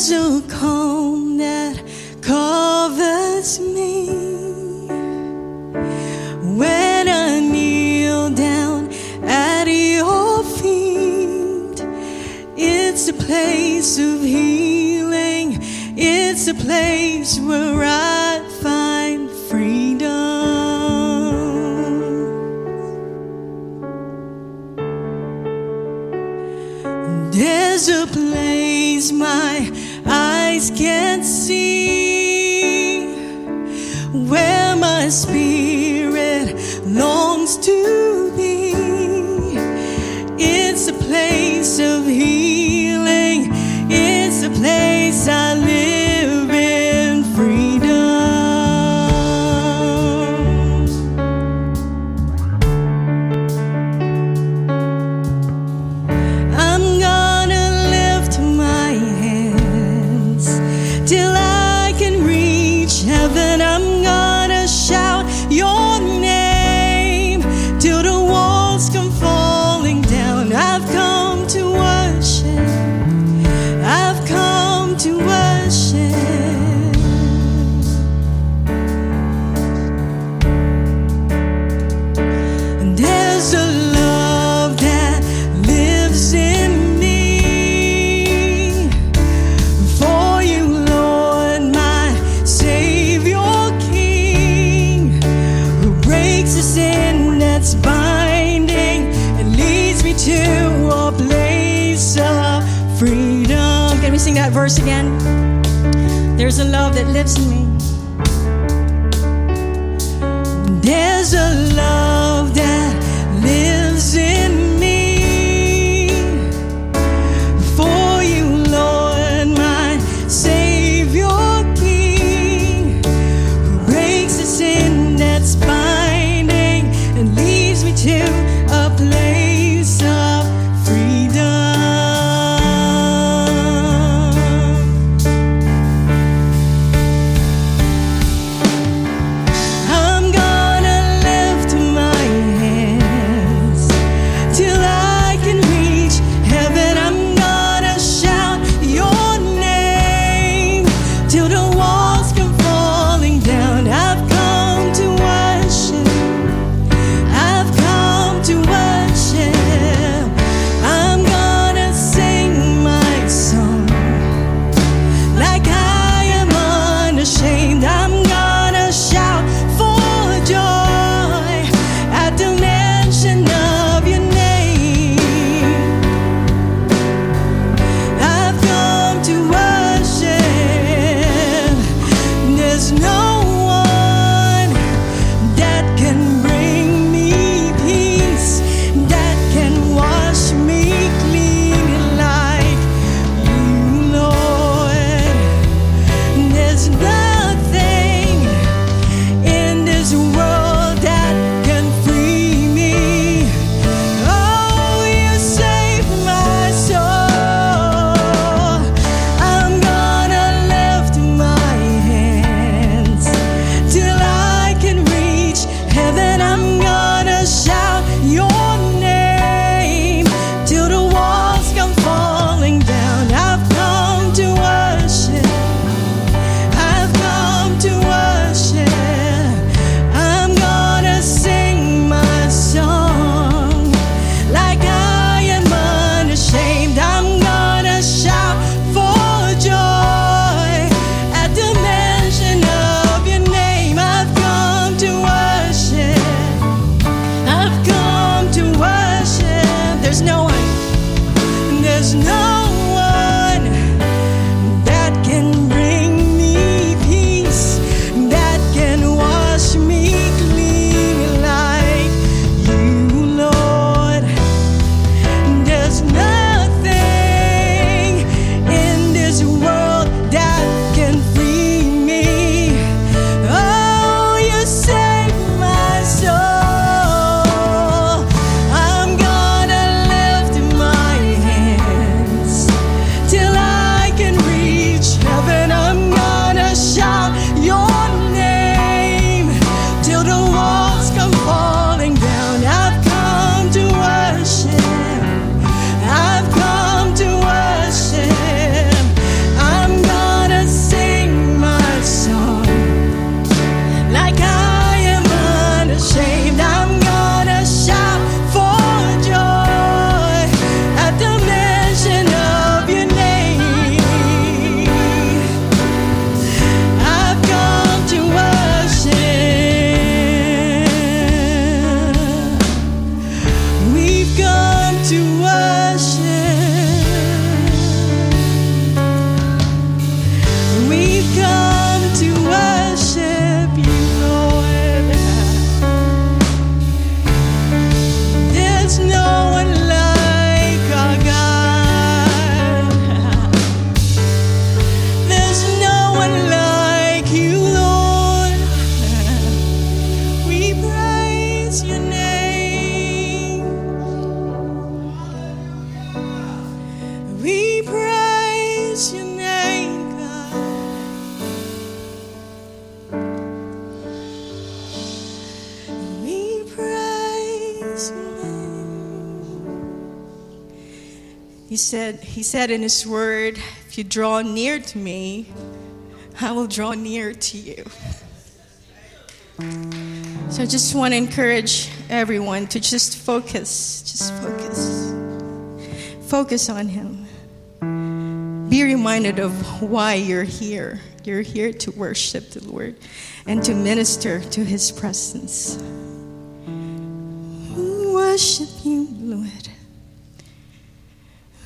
there's no calm that covers me. When I kneel down at your feet, it's a place of healing, it's a place where I. it's a place of healing. that verse again? There's a love that lives in me. There's a love. He said, he said in his word, if you draw near to me, I will draw near to you. So I just want to encourage everyone to just focus, just focus. Focus on him. Be reminded of why you're here. You're here to worship the Lord and to minister to his presence. Worship you, Lord.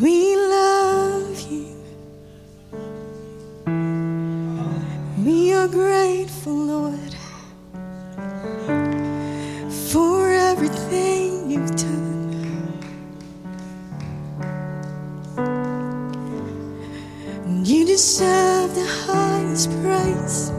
We love you. We are grateful, Lord, for everything you've done. You deserve the highest praises.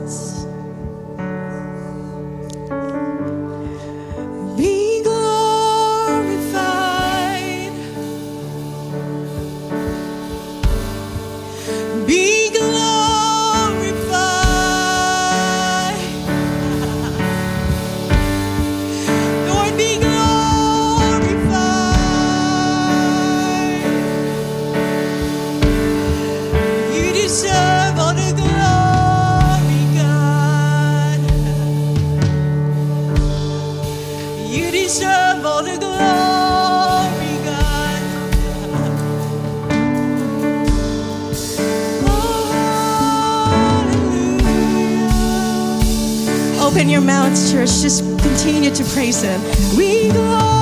Church. Just continue to praise Him. We glorify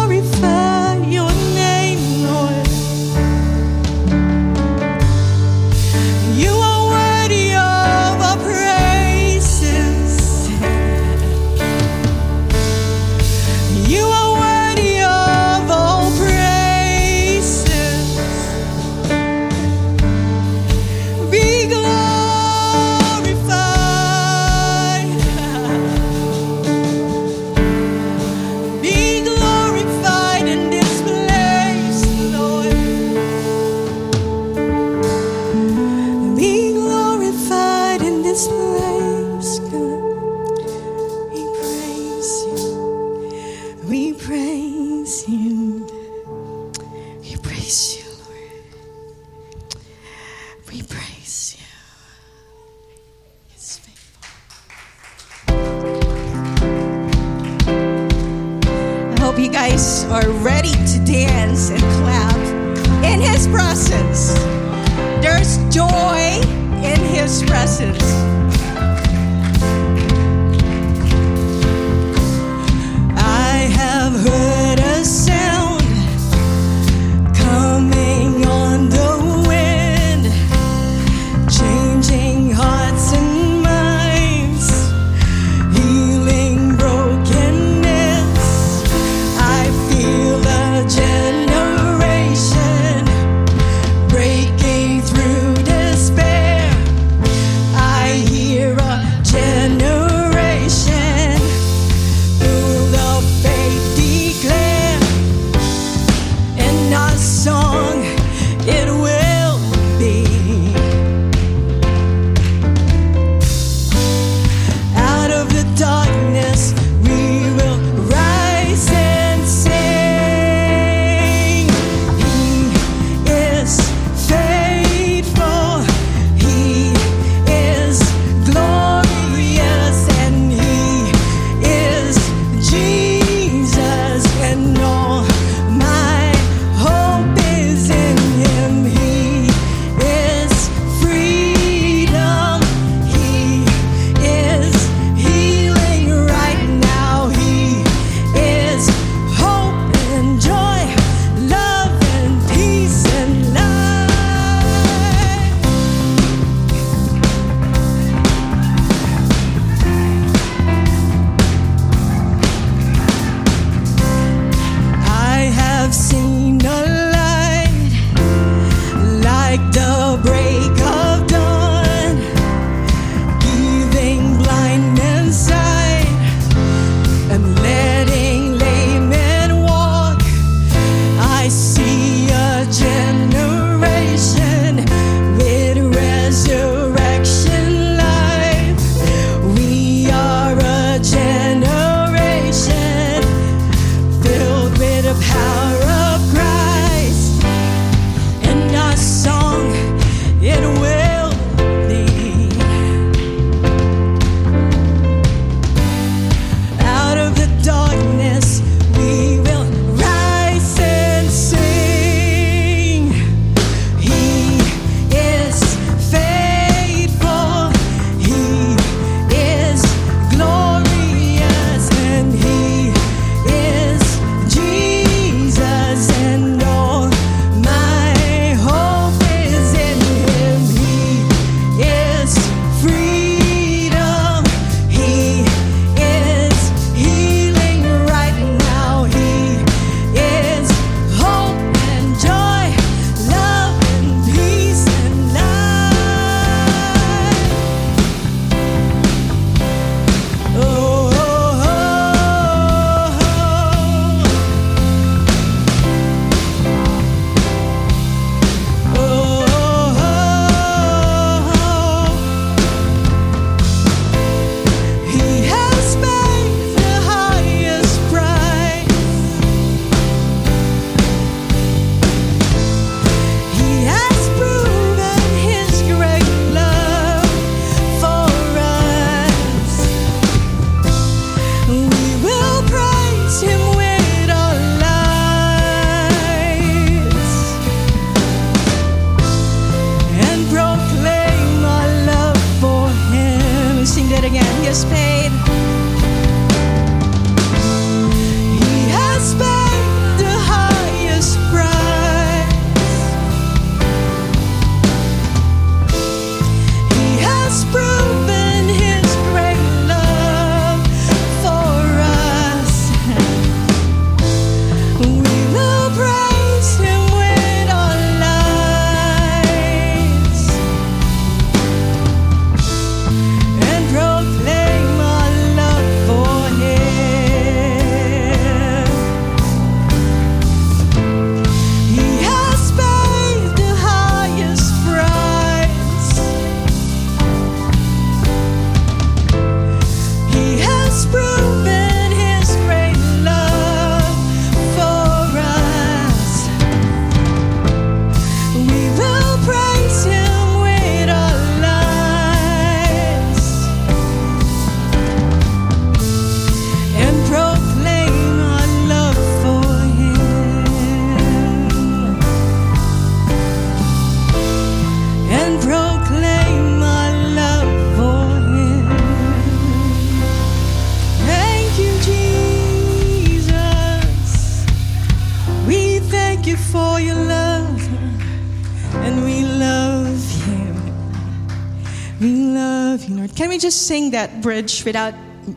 Lord. Can we just sing that bridge without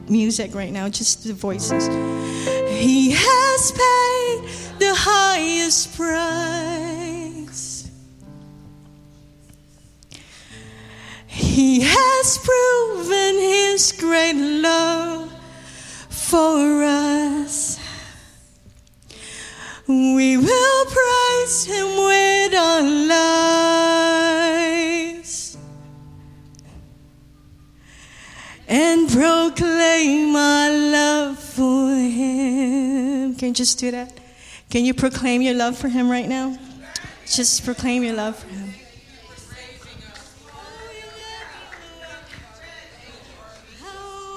music right now? Just the voices. He has paid the highest price. He has proven his great love for us. We will praise him with our lives and proclaim our love for him. Can you just do that? Can you proclaim your love for him right now? Just proclaim your love for him. How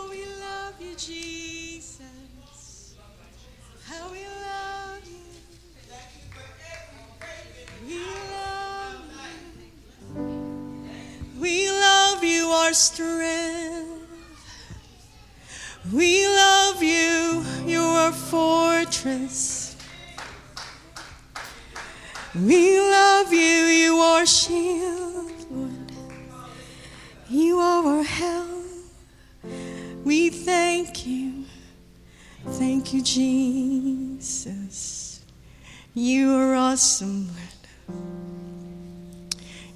We love you, your fortress. We love you, you are shield, Lord. You are our help. We thank you. Thank you, Jesus. You are awesome, Lord.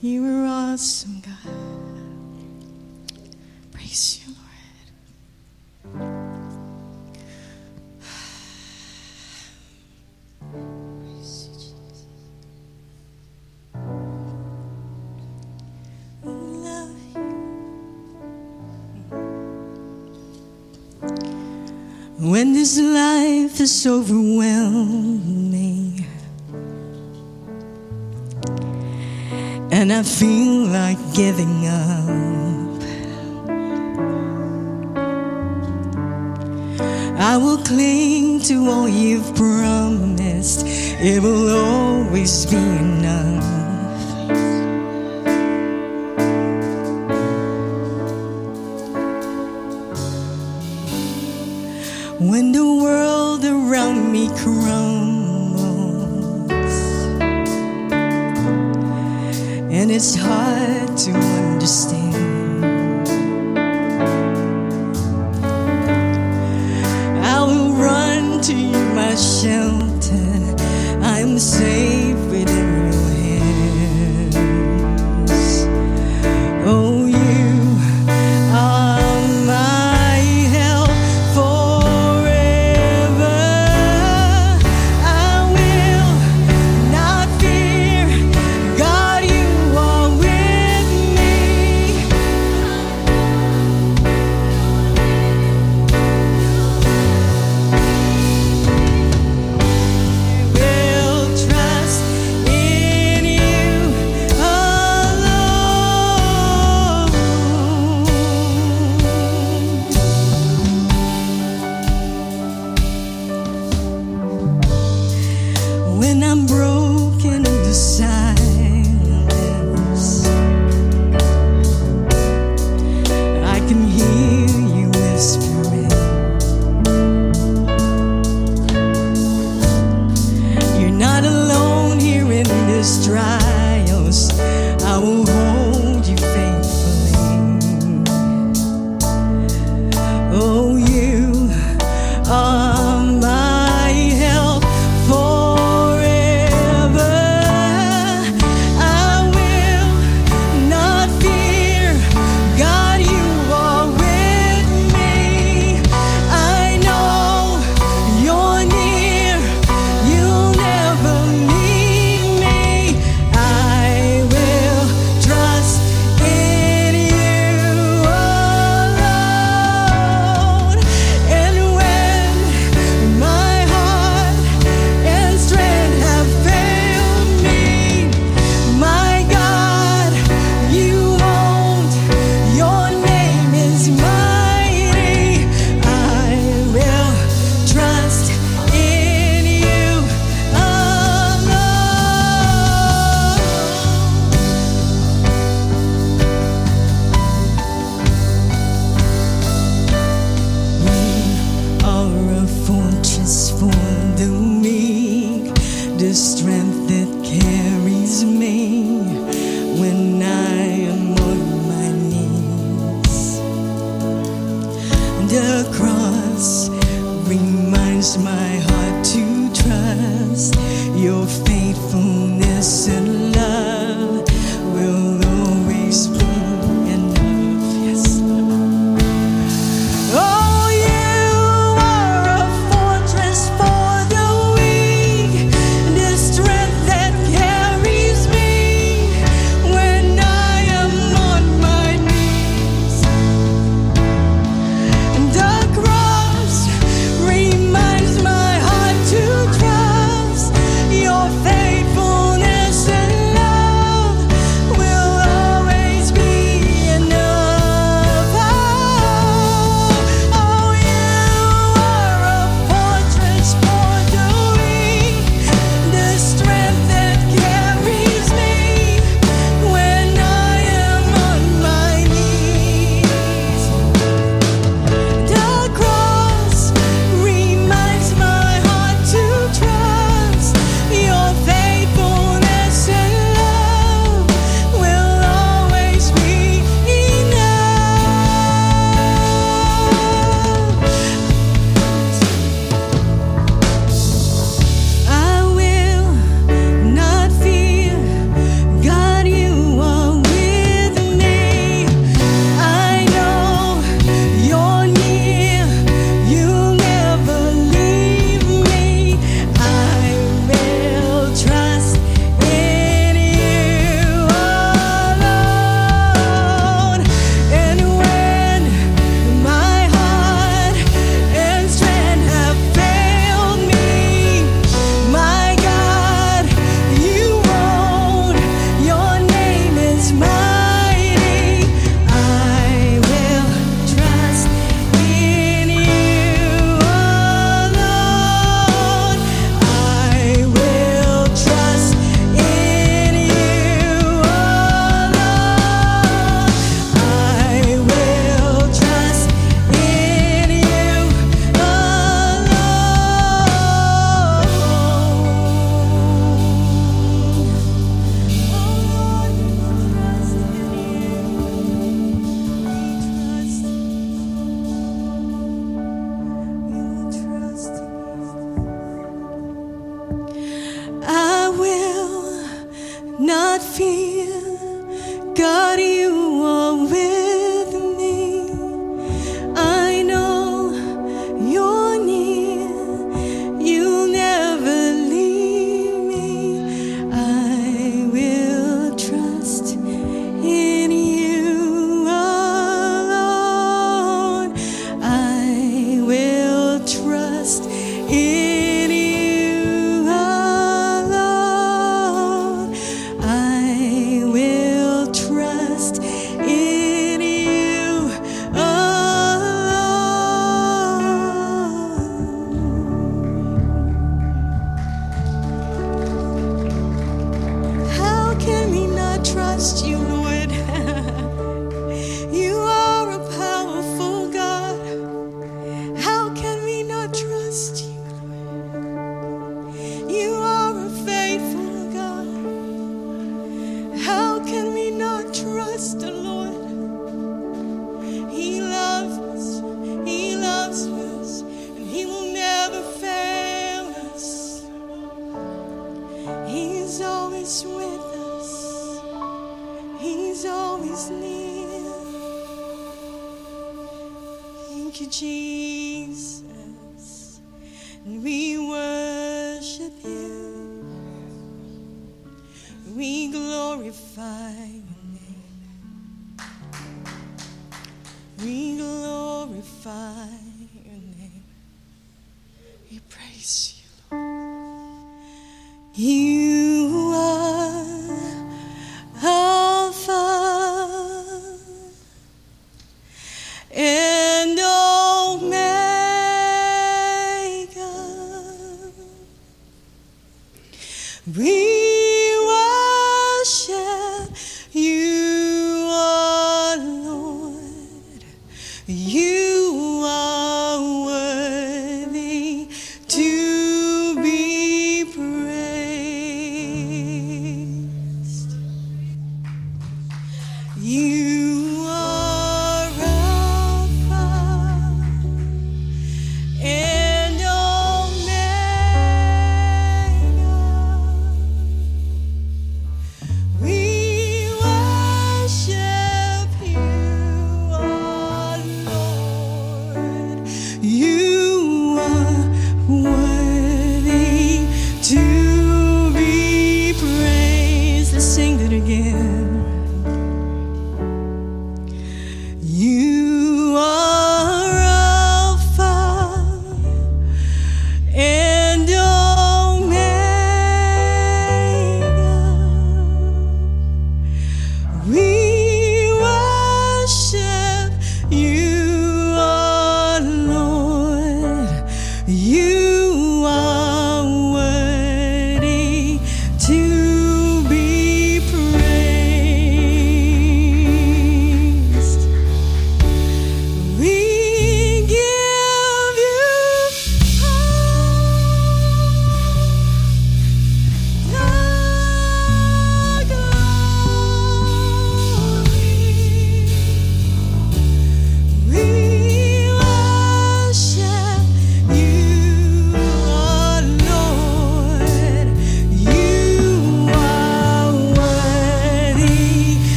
You are awesome, is overwhelming and I feel like giving up, I will cling to all you've promised. It will always be enough. When the world around me crumbles and it's hard to understand. Not fear. God, you We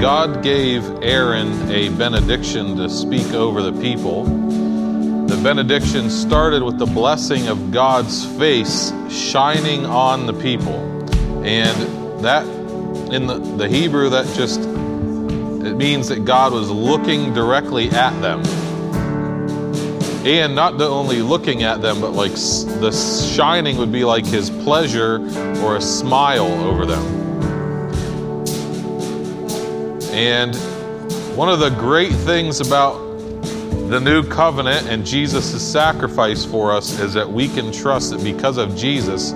God gave Aaron a benediction to speak over the people, the benediction started with the blessing of God's face shining on the people. And that, in the, the Hebrew, that just it means that God was looking directly at them. And not only looking at them, but like the shining would be like his pleasure or a smile over them. And one of the great things about the new covenant and Jesus' sacrifice for us is that we can trust that because of Jesus,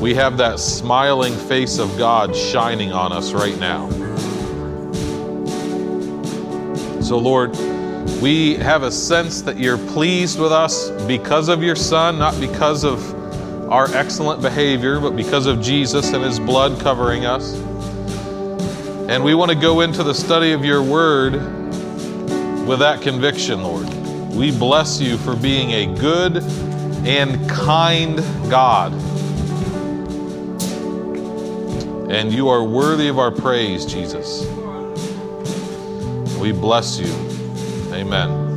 we have that smiling face of God shining on us right now. So, Lord, we have a sense that you're pleased with us because of your Son, not because of our excellent behavior, but because of Jesus and his blood covering us. And we want to go into the study of your word with that conviction, Lord. We bless you for being a good and kind God. And you are worthy of our praise, Jesus. We bless you. Amen.